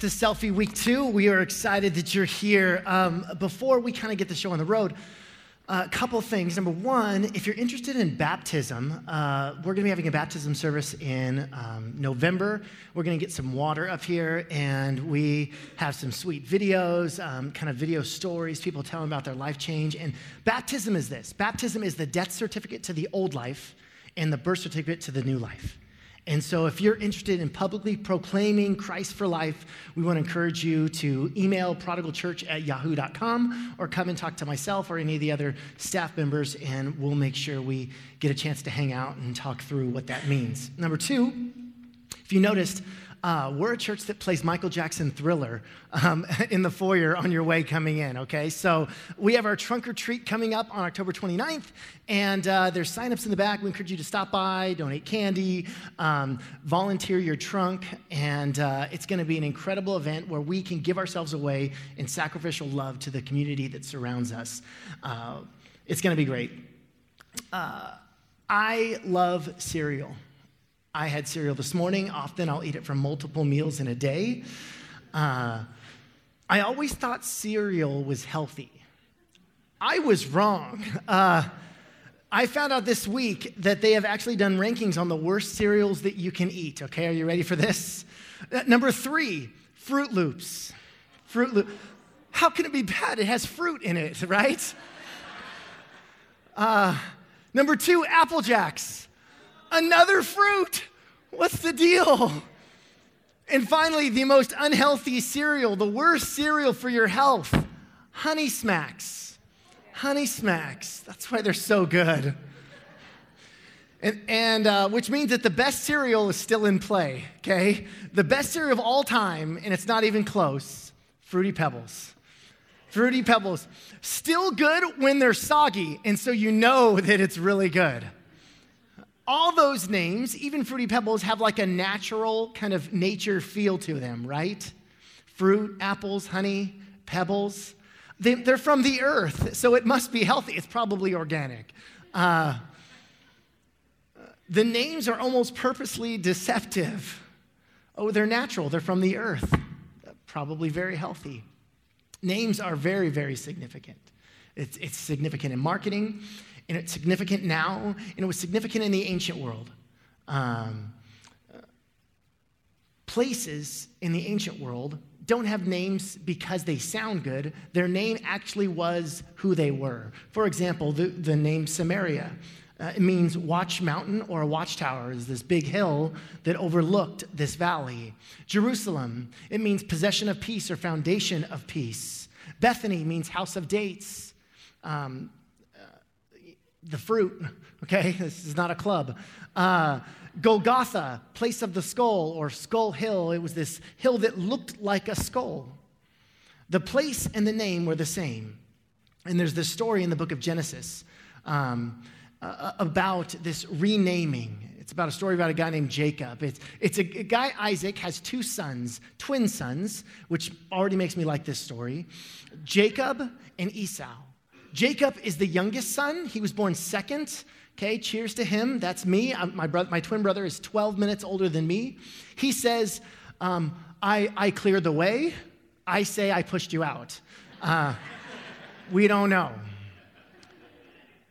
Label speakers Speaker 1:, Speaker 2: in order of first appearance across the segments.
Speaker 1: The Selfie Week 2, we are excited that you're here. Um, before we kind of get the show on the road, a couple things. Number one, if you're interested in baptism, uh, we're going to be having a baptism service in um, November. We're going to get some water up here, and we have some sweet videos, um, kind of video stories, people telling about their life change. And baptism is this baptism is the death certificate to the old life, and the birth certificate to the new life. And so, if you're interested in publicly proclaiming Christ for life, we want to encourage you to email prodigalchurch at yahoo.com or come and talk to myself or any of the other staff members, and we'll make sure we get a chance to hang out and talk through what that means. Number two, if you noticed, uh, we're a church that plays Michael Jackson Thriller um, in the foyer on your way coming in, okay? So we have our trunk or treat coming up on October 29th, and uh, there's signups in the back. We encourage you to stop by, donate candy, um, volunteer your trunk, and uh, it's gonna be an incredible event where we can give ourselves away in sacrificial love to the community that surrounds us. Uh, it's gonna be great. Uh, I love cereal. I had cereal this morning. Often I'll eat it for multiple meals in a day. Uh, I always thought cereal was healthy. I was wrong. Uh, I found out this week that they have actually done rankings on the worst cereals that you can eat. Okay, are you ready for this? Uh, number three, Froot Loops. Froot Loop. How can it be bad? It has fruit in it, right? Uh, number two, Apple Jacks. Another fruit. What's the deal? And finally, the most unhealthy cereal, the worst cereal for your health Honey Smacks. Honey Smacks. That's why they're so good. And, and uh, which means that the best cereal is still in play, okay? The best cereal of all time, and it's not even close Fruity Pebbles. Fruity Pebbles. Still good when they're soggy, and so you know that it's really good all those names, even Fruity Pebbles, have like a natural kind of nature feel to them, right? Fruit, apples, honey, pebbles. They, are from the earth, so it must be healthy. It's probably organic. Uh, the names are almost purposely deceptive. Oh, they're natural, they're from the earth. Probably very healthy. Names are very, very significant. It's, it's significant in marketing, and it's significant now, and it was significant in the ancient world. Um, places in the ancient world don't have names because they sound good. Their name actually was who they were. For example, the, the name Samaria. Uh, it means watch mountain or a watchtower is this big hill that overlooked this valley. Jerusalem, it means possession of peace or foundation of peace. Bethany means house of dates. Um, the fruit, okay? This is not a club. Uh, Golgotha, place of the skull, or Skull Hill, it was this hill that looked like a skull. The place and the name were the same. And there's this story in the book of Genesis um, uh, about this renaming. It's about a story about a guy named Jacob. It's, it's a, a guy, Isaac, has two sons, twin sons, which already makes me like this story Jacob and Esau. Jacob is the youngest son. He was born second. Okay, cheers to him. That's me. I'm, my, brother, my twin brother is 12 minutes older than me. He says, um, I, I cleared the way. I say I pushed you out. Uh, we don't know.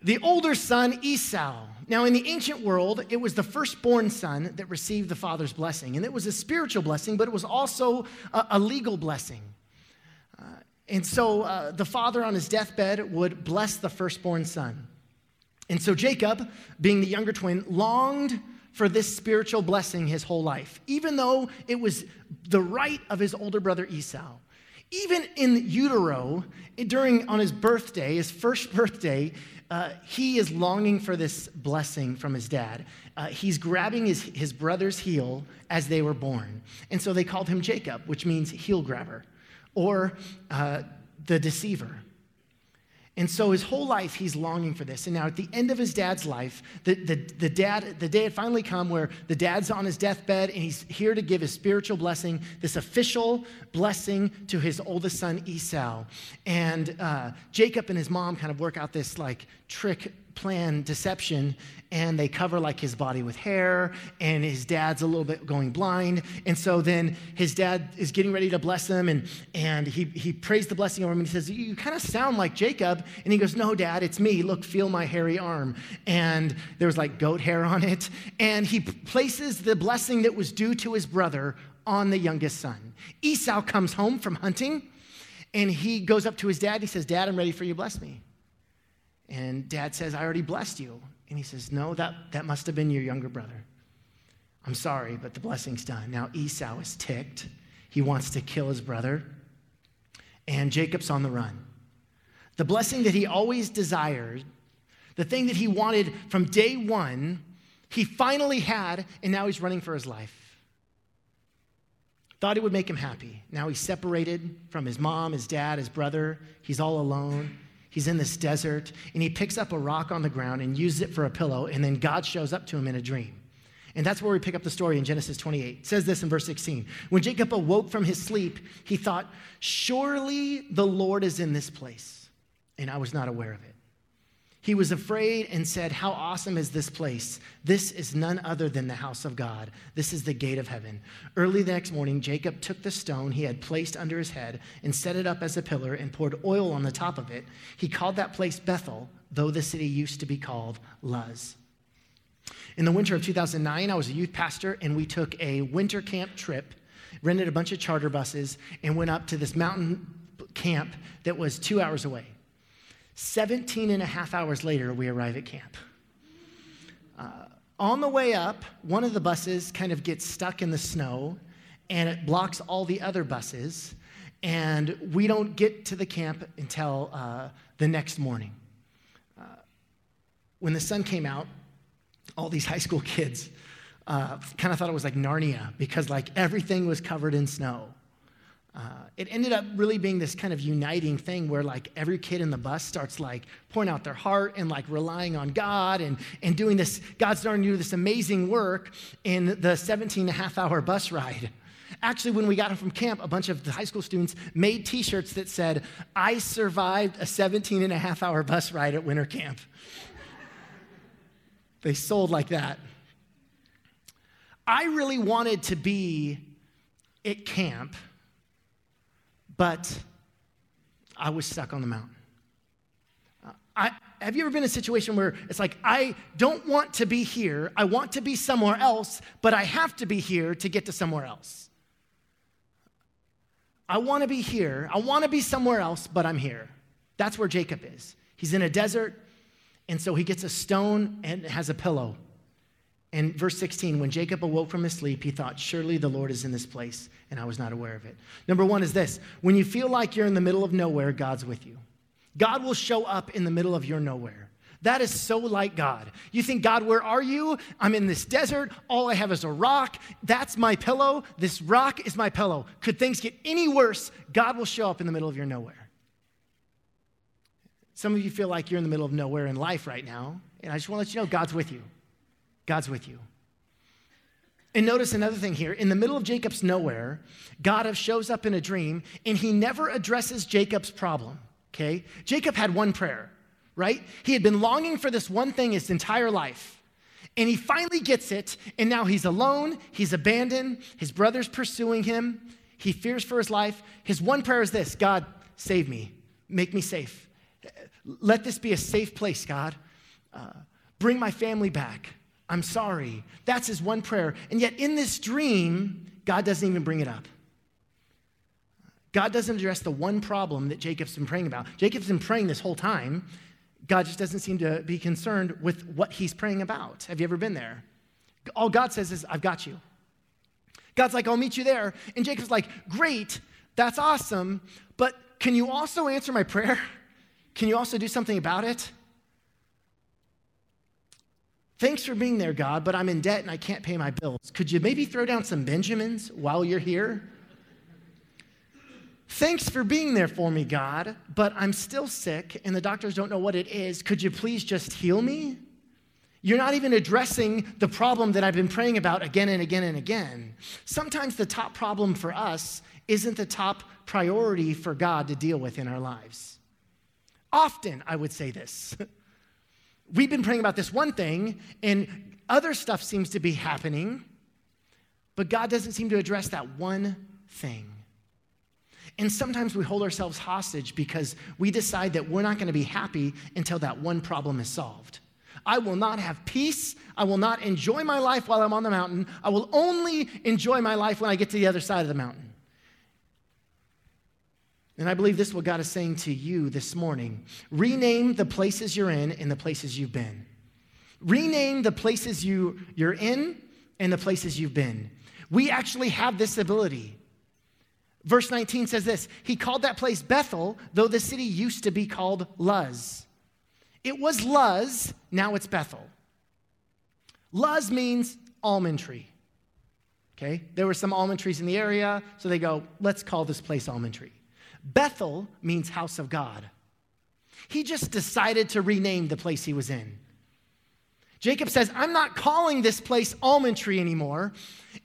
Speaker 1: The older son, Esau. Now, in the ancient world, it was the firstborn son that received the father's blessing. And it was a spiritual blessing, but it was also a, a legal blessing. And so uh, the father on his deathbed would bless the firstborn son. And so Jacob, being the younger twin, longed for this spiritual blessing his whole life, even though it was the right of his older brother Esau. Even in utero, during on his birthday, his first birthday, uh, he is longing for this blessing from his dad. Uh, he's grabbing his, his brother's heel as they were born. And so they called him Jacob, which means heel grabber or uh, the deceiver. And so his whole life, he's longing for this. And now, at the end of his dad's life, the, the, the, dad, the day had finally come where the dad's on his deathbed and he's here to give his spiritual blessing, this official blessing to his oldest son, Esau. And uh, Jacob and his mom kind of work out this like trick plan deception and they cover like his body with hair and his dad's a little bit going blind. And so then his dad is getting ready to bless him and, and he, he prays the blessing over him and he says you kind of sound like jacob. And he goes no dad it's me. Look feel my hairy arm. And there was like goat hair on it. And he places the blessing that was due to his brother on the youngest son. Esau comes home from hunting and he goes up to his dad and he says dad i'm ready for you bless me and dad says, I already blessed you. And he says, No, that, that must have been your younger brother. I'm sorry, but the blessing's done. Now Esau is ticked. He wants to kill his brother. And Jacob's on the run. The blessing that he always desired, the thing that he wanted from day one, he finally had, and now he's running for his life. Thought it would make him happy. Now he's separated from his mom, his dad, his brother. He's all alone. He's in this desert and he picks up a rock on the ground and uses it for a pillow, and then God shows up to him in a dream. And that's where we pick up the story in Genesis 28. It says this in verse 16. When Jacob awoke from his sleep, he thought, Surely the Lord is in this place. And I was not aware of it. He was afraid and said, How awesome is this place? This is none other than the house of God. This is the gate of heaven. Early the next morning, Jacob took the stone he had placed under his head and set it up as a pillar and poured oil on the top of it. He called that place Bethel, though the city used to be called Luz. In the winter of 2009, I was a youth pastor, and we took a winter camp trip, rented a bunch of charter buses, and went up to this mountain camp that was two hours away. 17 and a half hours later, we arrive at camp. Uh, on the way up, one of the buses kind of gets stuck in the snow and it blocks all the other buses. And we don't get to the camp until uh, the next morning. Uh, when the sun came out, all these high school kids uh, kind of thought it was like Narnia because like everything was covered in snow. Uh, it ended up really being this kind of uniting thing where like every kid in the bus starts like pouring out their heart and like relying on God and, and doing this, God's starting to do this amazing work in the 17 and a half hour bus ride. Actually, when we got home from camp, a bunch of the high school students made t shirts that said, I survived a 17 and a half hour bus ride at winter camp. they sold like that. I really wanted to be at camp but I was stuck on the mountain. Uh, I, have you ever been in a situation where it's like, I don't want to be here, I want to be somewhere else, but I have to be here to get to somewhere else? I want to be here, I want to be somewhere else, but I'm here. That's where Jacob is. He's in a desert, and so he gets a stone and has a pillow. And verse 16, when Jacob awoke from his sleep, he thought, Surely the Lord is in this place, and I was not aware of it. Number one is this when you feel like you're in the middle of nowhere, God's with you. God will show up in the middle of your nowhere. That is so like God. You think, God, where are you? I'm in this desert. All I have is a rock. That's my pillow. This rock is my pillow. Could things get any worse? God will show up in the middle of your nowhere. Some of you feel like you're in the middle of nowhere in life right now, and I just want to let you know God's with you. God's with you. And notice another thing here. In the middle of Jacob's nowhere, God shows up in a dream and he never addresses Jacob's problem, okay? Jacob had one prayer, right? He had been longing for this one thing his entire life. And he finally gets it, and now he's alone, he's abandoned, his brother's pursuing him, he fears for his life. His one prayer is this God, save me, make me safe. Let this be a safe place, God. Uh, bring my family back. I'm sorry. That's his one prayer. And yet, in this dream, God doesn't even bring it up. God doesn't address the one problem that Jacob's been praying about. Jacob's been praying this whole time. God just doesn't seem to be concerned with what he's praying about. Have you ever been there? All God says is, I've got you. God's like, I'll meet you there. And Jacob's like, Great, that's awesome, but can you also answer my prayer? Can you also do something about it? Thanks for being there, God, but I'm in debt and I can't pay my bills. Could you maybe throw down some Benjamins while you're here? Thanks for being there for me, God, but I'm still sick and the doctors don't know what it is. Could you please just heal me? You're not even addressing the problem that I've been praying about again and again and again. Sometimes the top problem for us isn't the top priority for God to deal with in our lives. Often, I would say this we've been praying about this one thing, and other stuff seems to be happening, but God doesn't seem to address that one thing. And sometimes we hold ourselves hostage because we decide that we're not going to be happy until that one problem is solved. I will not have peace. I will not enjoy my life while I'm on the mountain. I will only enjoy my life when I get to the other side of the mountain. And I believe this is what God is saying to you this morning. Rename the places you're in and the places you've been. Rename the places you, you're in and the places you've been. We actually have this ability. Verse 19 says this He called that place Bethel, though the city used to be called Luz. It was Luz, now it's Bethel. Luz means almond tree. Okay? There were some almond trees in the area, so they go, let's call this place almond tree. Bethel means house of God. He just decided to rename the place he was in. Jacob says, I'm not calling this place almond tree anymore.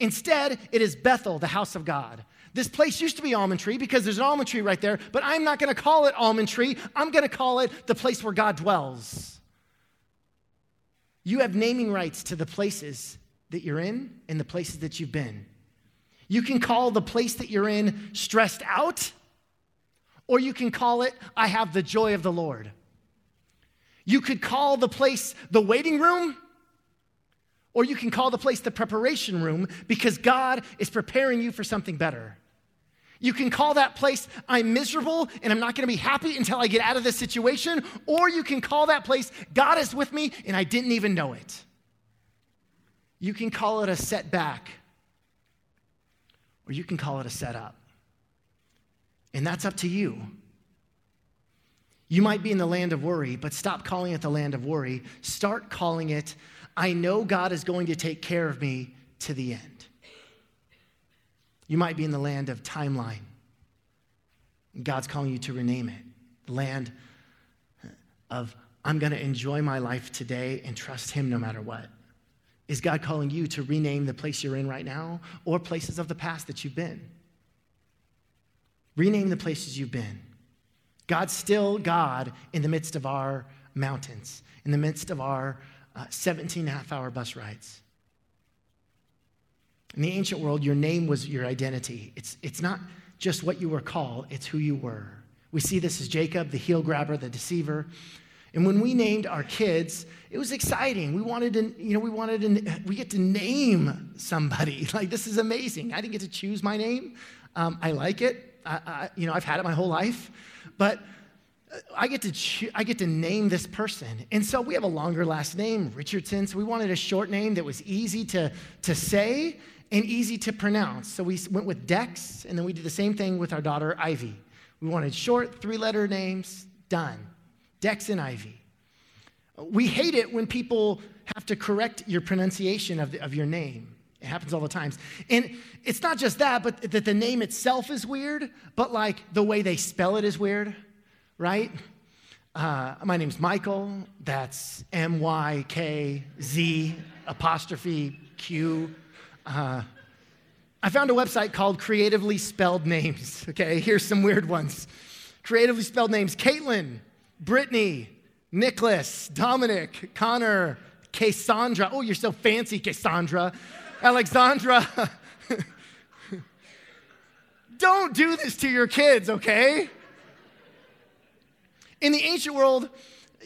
Speaker 1: Instead, it is Bethel, the house of God. This place used to be almond tree because there's an almond tree right there, but I'm not going to call it almond tree. I'm going to call it the place where God dwells. You have naming rights to the places that you're in and the places that you've been. You can call the place that you're in stressed out, or you can call it, I have the joy of the Lord. You could call the place the waiting room, or you can call the place the preparation room because God is preparing you for something better. You can call that place, I'm miserable and I'm not gonna be happy until I get out of this situation. Or you can call that place, God is with me and I didn't even know it. You can call it a setback, or you can call it a setup. And that's up to you. You might be in the land of worry, but stop calling it the land of worry. Start calling it, I know God is going to take care of me to the end. You might be in the land of timeline. God's calling you to rename it. Land of, I'm going to enjoy my life today and trust Him no matter what. Is God calling you to rename the place you're in right now or places of the past that you've been? Rename the places you've been. God's still God in the midst of our mountains, in the midst of our uh, 17 and a half hour bus rides. In the ancient world, your name was your identity. It's, it's not just what you were called, it's who you were. We see this as Jacob, the heel grabber, the deceiver. And when we named our kids, it was exciting. We wanted to, you know, we wanted to, we get to name somebody. Like, this is amazing. I didn't get to choose my name. Um, I like it. I, I, you know, I've had it my whole life. But I get to cho- I get to name this person. And so we have a longer last name, Richardson. So we wanted a short name that was easy to, to say and easy to pronounce. So we went with Dex, and then we did the same thing with our daughter, Ivy. We wanted short, three letter names, done. Dex and Ivy. We hate it when people have to correct your pronunciation of, the, of your name. It happens all the times. And it's not just that, but that the name itself is weird, but like the way they spell it is weird, right? Uh, my name's Michael. That's M Y K Z apostrophe Q uh, I found a website called Creatively Spelled Names. Okay, here's some weird ones. Creatively spelled names Caitlin, Brittany, Nicholas, Dominic, Connor, Cassandra. Oh, you're so fancy, Cassandra. Alexandra. Don't do this to your kids, okay? In the ancient world,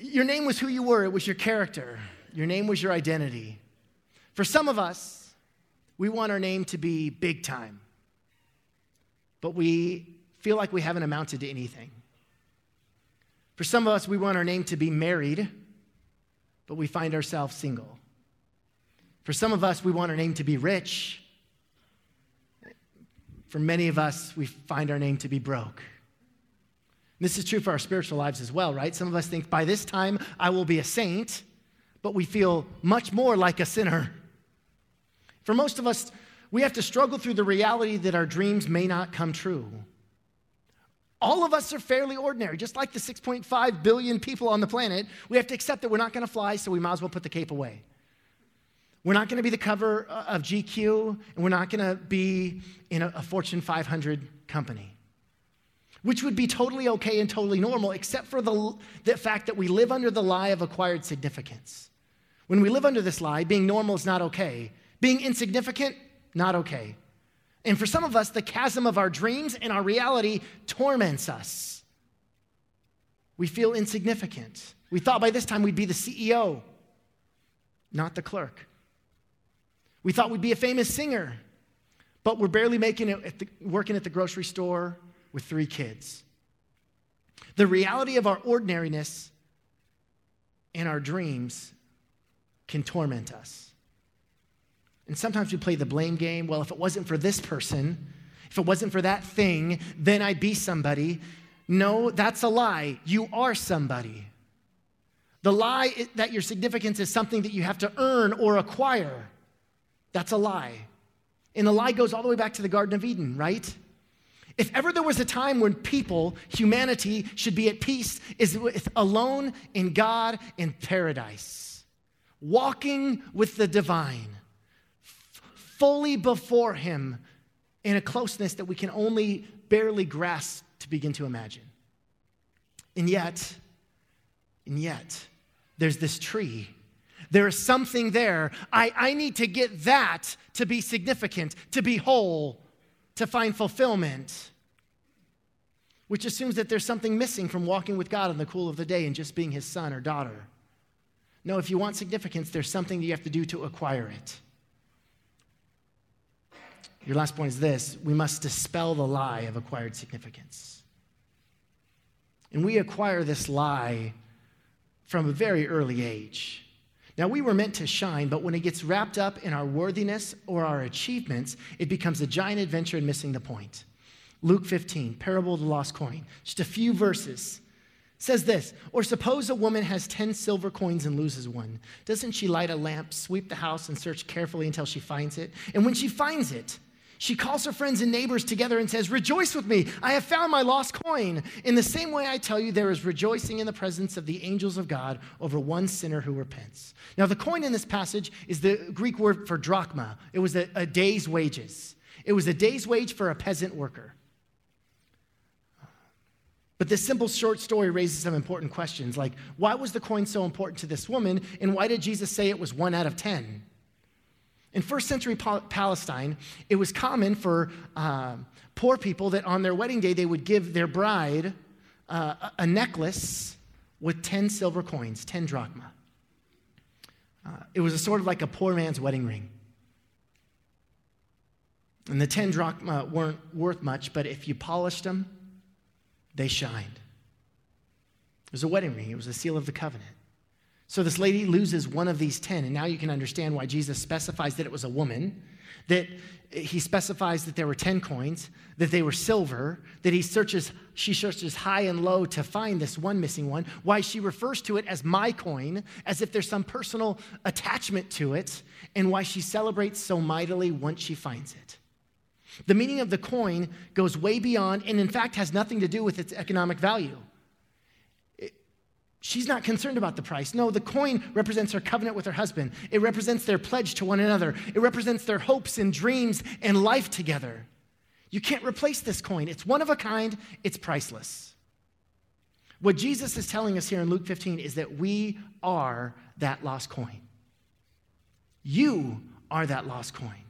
Speaker 1: your name was who you were, it was your character. Your name was your identity. For some of us, we want our name to be big time, but we feel like we haven't amounted to anything. For some of us, we want our name to be married, but we find ourselves single. For some of us, we want our name to be rich. For many of us, we find our name to be broke. This is true for our spiritual lives as well, right? Some of us think by this time I will be a saint, but we feel much more like a sinner. For most of us, we have to struggle through the reality that our dreams may not come true. All of us are fairly ordinary, just like the 6.5 billion people on the planet. We have to accept that we're not going to fly, so we might as well put the cape away. We're not going to be the cover uh, of GQ, and we're not going to be in a, Fortune 500 company. which would be totally okay and totally normal, except for the, the fact that we live under the lie of acquired significance. When we live under this lie, being normal is not okay. Being insignificant, not okay. And for some of us, the chasm of our dreams and our reality torments us. We feel insignificant. We thought by this time we'd be the CEO, not the clerk. We thought we'd be a famous singer, but we're barely making it at the, working at the grocery store with three kids. The reality of our ordinariness and our dreams can torment us. And sometimes we play the blame game. Well, if it wasn't for this person, if it wasn't for that thing, then I'd be somebody. No, that's a lie. You are somebody. The lie that your significance is something that you have to earn or acquire, that's a lie. And the lie goes all the way back to the Garden of Eden, right? If ever there was a time when people, humanity, should be at peace, is with alone in God in paradise, walking with the divine, f- fully before Him in a closeness that we can only barely grasp to begin to imagine. And yet, and yet, there's this tree. There is something there. I, I need to get that to be significant, to be whole, to find fulfillment, which assumes that there's something missing from walking with God in the cool of the day and just being his son or daughter. No, if you want significance, there's something you have to do to acquire it. Your last point is this we must dispel the lie of acquired significance. And we acquire this lie from a very early age. Now, we were meant to shine, but when it gets wrapped up in our worthiness or our achievements, it becomes a giant adventure and missing the point. Luke 15, parable of the lost coin, just a few verses. Says this, or suppose a woman has 10 silver coins and loses one. Doesn't she light a lamp, sweep the house, and search carefully until she finds it? And when she finds it, she calls her friends and neighbors together and says, Rejoice with me, I have found my lost coin. In the same way, I tell you, there is rejoicing in the presence of the angels of God over one sinner who repents. Now, the coin in this passage is the Greek word for drachma, it was a, a day's wages. It was a day's wage for a peasant worker. But this simple short story raises some important questions like, why was the coin so important to this woman, and why did Jesus say it was one out of 10? In first century Palestine, it was common for uh, poor people that on their wedding day they would give their bride uh, a necklace with 10 silver coins, 10 drachma. Uh, it was a sort of like a poor man's wedding ring. And the 10 drachma weren't worth much, but if you polished them, they shined. It was a wedding ring, it was a seal of the covenant. So this lady loses one of these 10, and now you can understand why Jesus specifies that it was a woman, that he specifies that there were 10 coins, that they were silver, that he searches, she searches high and low to find this one missing one, why she refers to it as my coin, as if there's some personal attachment to it, and why she celebrates so mightily once she finds it. The meaning of the coin goes way beyond, and in fact has nothing to do with its economic value. She's not concerned about the price. No, the coin represents her covenant with her husband. It represents their pledge to one another. It represents their hopes and dreams and life together. You can't replace this coin. It's one of a kind, it's priceless. What Jesus is telling us here in Luke 15 is that we are that lost coin. You are that lost coin.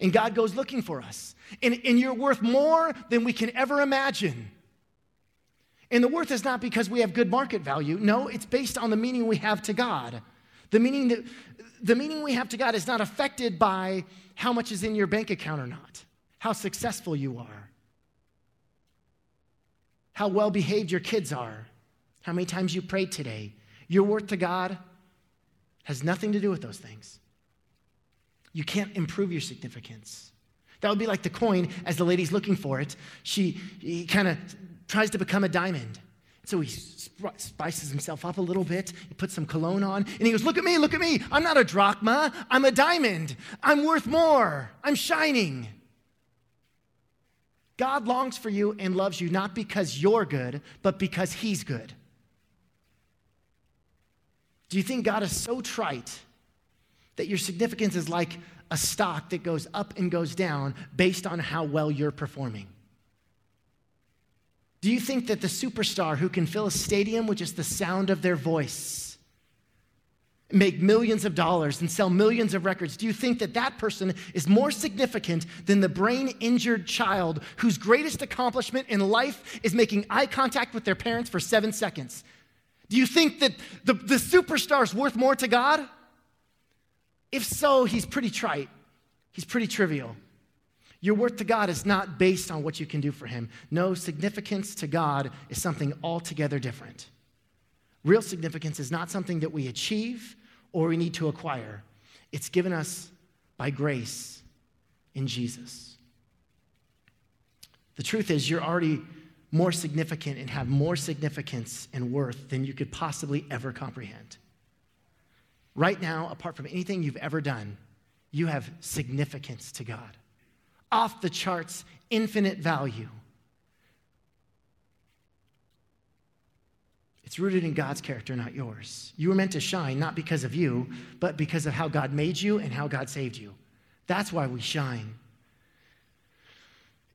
Speaker 1: And God goes looking for us. And, and you're worth more than we can ever imagine. And the worth is not because we have good market value. No, it's based on the meaning we have to God. The meaning that the meaning we have to God is not affected by how much is in your bank account or not, how successful you are, how well behaved your kids are, how many times you prayed today. Your worth to God has nothing to do with those things. You can't improve your significance. That would be like the coin as the lady's looking for it. She kind of tries to become a diamond. So he spices himself up a little bit. He puts some cologne on, and he goes, Look at me, look at me. I'm not a drachma. I'm a diamond. I'm worth more. I'm shining. God longs for you and loves you not because you're good, but because he's good. Do you think God is so trite that your significance is like a stock that goes up and goes down based on how well you're performing? Do you think that the superstar who can fill a stadium with just the sound of their voice, make millions of dollars and sell millions of records, do you think that that person is more significant than the brain injured child whose greatest accomplishment in life is making eye contact with their parents for seven seconds? Do you think that the, the superstar is worth more to God? If so, he's pretty trite, he's pretty trivial. Your worth to God is not based on what you can do for Him. No, significance to God is something altogether different. Real significance is not something that we achieve or we need to acquire, it's given us by grace in Jesus. The truth is, you're already more significant and have more significance and worth than you could possibly ever comprehend. Right now, apart from anything you've ever done, you have significance to God off the charts, infinite value. It's rooted in God's character, not yours. You were meant to shine not because of you, but because of how God made you and how God saved you. That's why we shine.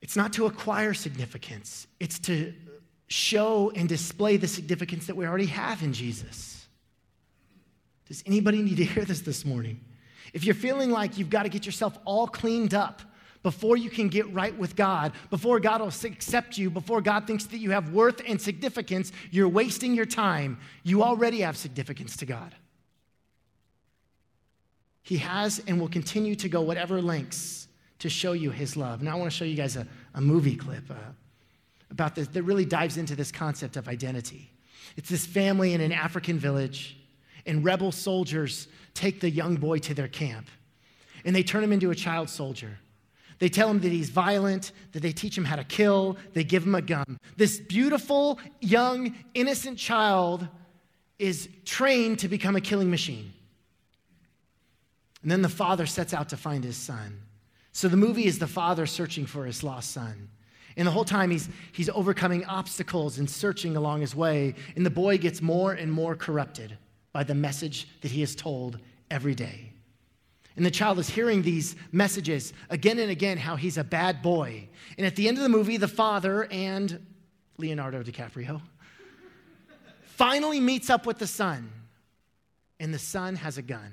Speaker 1: It's not to acquire significance, it's to show and display the significance that we already have in Jesus. Does anybody need to hear this this morning? If you're feeling like you've got to get yourself all cleaned up, before you can get right with God, before God will accept you, before God thinks that you have worth and significance, you're wasting your time. You already have significance to God. He has and will continue to go whatever lengths to show you his love. Now, I want to show you guys a, a movie clip uh, about this that really dives into this concept of identity. It's this family in an African village, and rebel soldiers take the young boy to their camp, and they turn him into a child soldier. They tell him that he's violent, that they teach him how to kill, they give him a gun. This beautiful, young, innocent child is trained to become a killing machine. And then the father sets out to find his son. So the movie is the father searching for his lost son. And the whole time he's, he's overcoming obstacles and searching along his way. And the boy gets more and more corrupted by the message that he is told every day. And the child is hearing these messages again and again how he's a bad boy. And at the end of the movie, the father and Leonardo DiCaprio finally meets up with the son. And the son has a gun.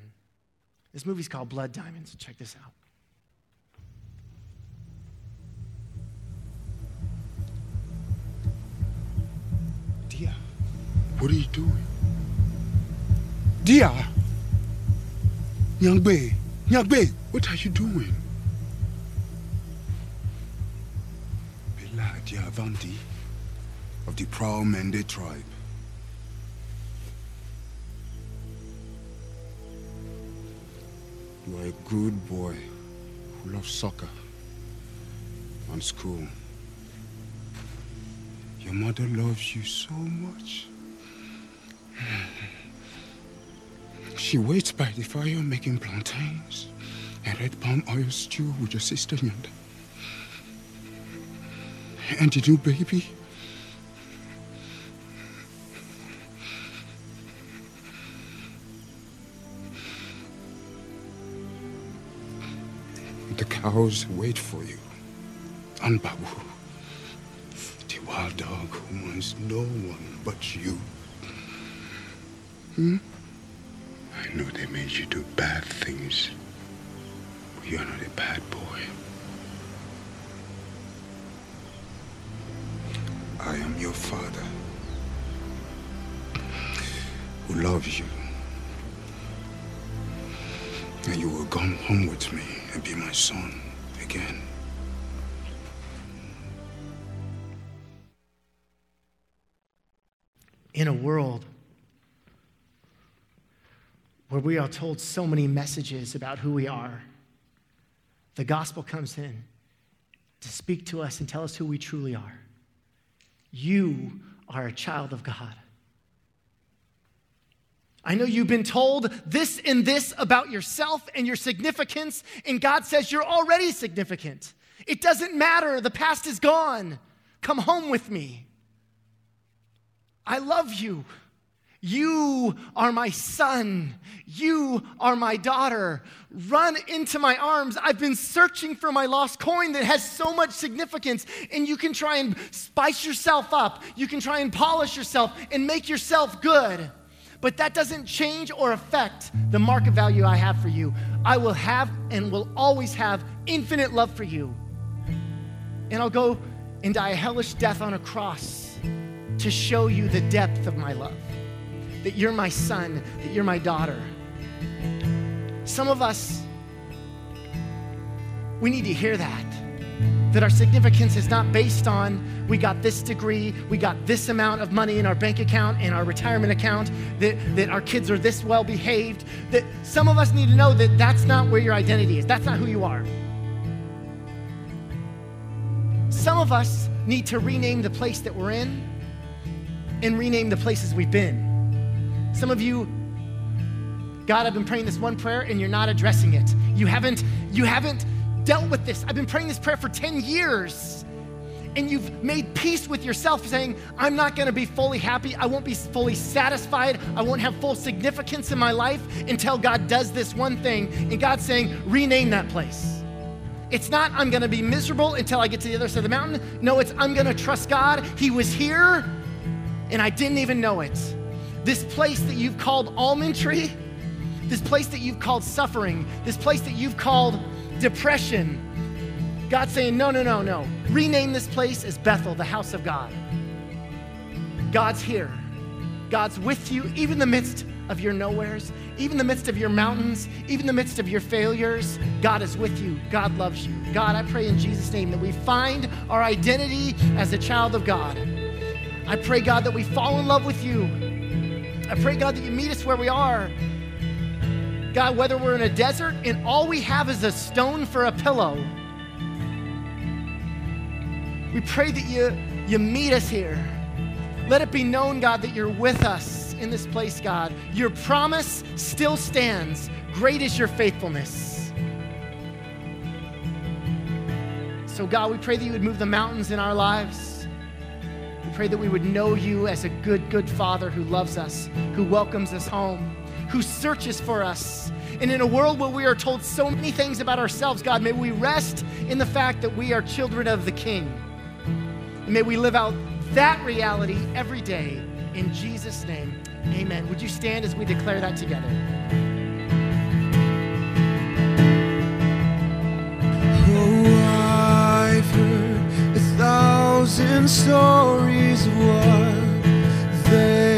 Speaker 1: This movie's called Blood Diamonds. Check this out.
Speaker 2: Dia, what are you doing? Dia, young babe. Nyagbe, what are you doing? Beladia Avanti of the Proud Mende tribe. You are a good boy who loves soccer and school. Your mother loves you so much. Waits by the fire making plantains and red palm oil stew with your sister N'Yanda. And the new baby. The cows wait for you. And Babu, the wild dog who wants no one but you. Hmm? Know they made you do bad things, but you're not a bad boy. I am your father who loves you. And you will come home with me and be my son again.
Speaker 1: In a world where we are told so many messages about who we are, the gospel comes in to speak to us and tell us who we truly are. You are a child of God. I know you've been told this and this about yourself and your significance, and God says you're already significant. It doesn't matter, the past is gone. Come home with me. I love you. You are my son. You are my daughter. Run into my arms. I've been searching for my lost coin that has so much significance. And you can try and spice yourself up. You can try and polish yourself and make yourself good. But that doesn't change or affect the market value I have for you. I will have and will always have infinite love for you. And I'll go and die a hellish death on a cross to show you the depth of my love that you're my son, that you're my daughter. Some of us, we need to hear that. That our significance is not based on we got this degree, we got this amount of money in our bank account, in our retirement account, that, that our kids are this well behaved. That some of us need to know that that's not where your identity is, that's not who you are. Some of us need to rename the place that we're in and rename the places we've been. Some of you, God, I've been praying this one prayer and you're not addressing it. You haven't, you haven't dealt with this. I've been praying this prayer for 10 years. And you've made peace with yourself, saying, I'm not gonna be fully happy. I won't be fully satisfied. I won't have full significance in my life until God does this one thing. And God's saying, rename that place. It's not, I'm gonna be miserable until I get to the other side of the mountain. No, it's, I'm gonna trust God. He was here, and I didn't even know it. This place that you've called almond tree, this place that you've called suffering, this place that you've called depression. God's saying, no, no, no, no. Rename this place as Bethel, the house of God. God's here. God's with you, even in the midst of your nowheres, even in the midst of your mountains, even in the midst of your failures. God is with you. God loves you. God, I pray in Jesus' name that we find our identity as a child of God. I pray, God, that we fall in love with you I pray, God, that you meet us where we are. God, whether we're in a desert and all we have is a stone for a pillow, we pray that you, you meet us here. Let it be known, God, that you're with us in this place, God. Your promise still stands. Great is your faithfulness. So, God, we pray that you would move the mountains in our lives pray that we would know you as a good, good Father who loves us, who welcomes us home, who searches for us. And in a world where we are told so many things about ourselves, God, may we rest in the fact that we are children of the King. And may we live out that reality every day. In Jesus' name, amen. Would you stand as we declare that together?
Speaker 3: thousand stories of what they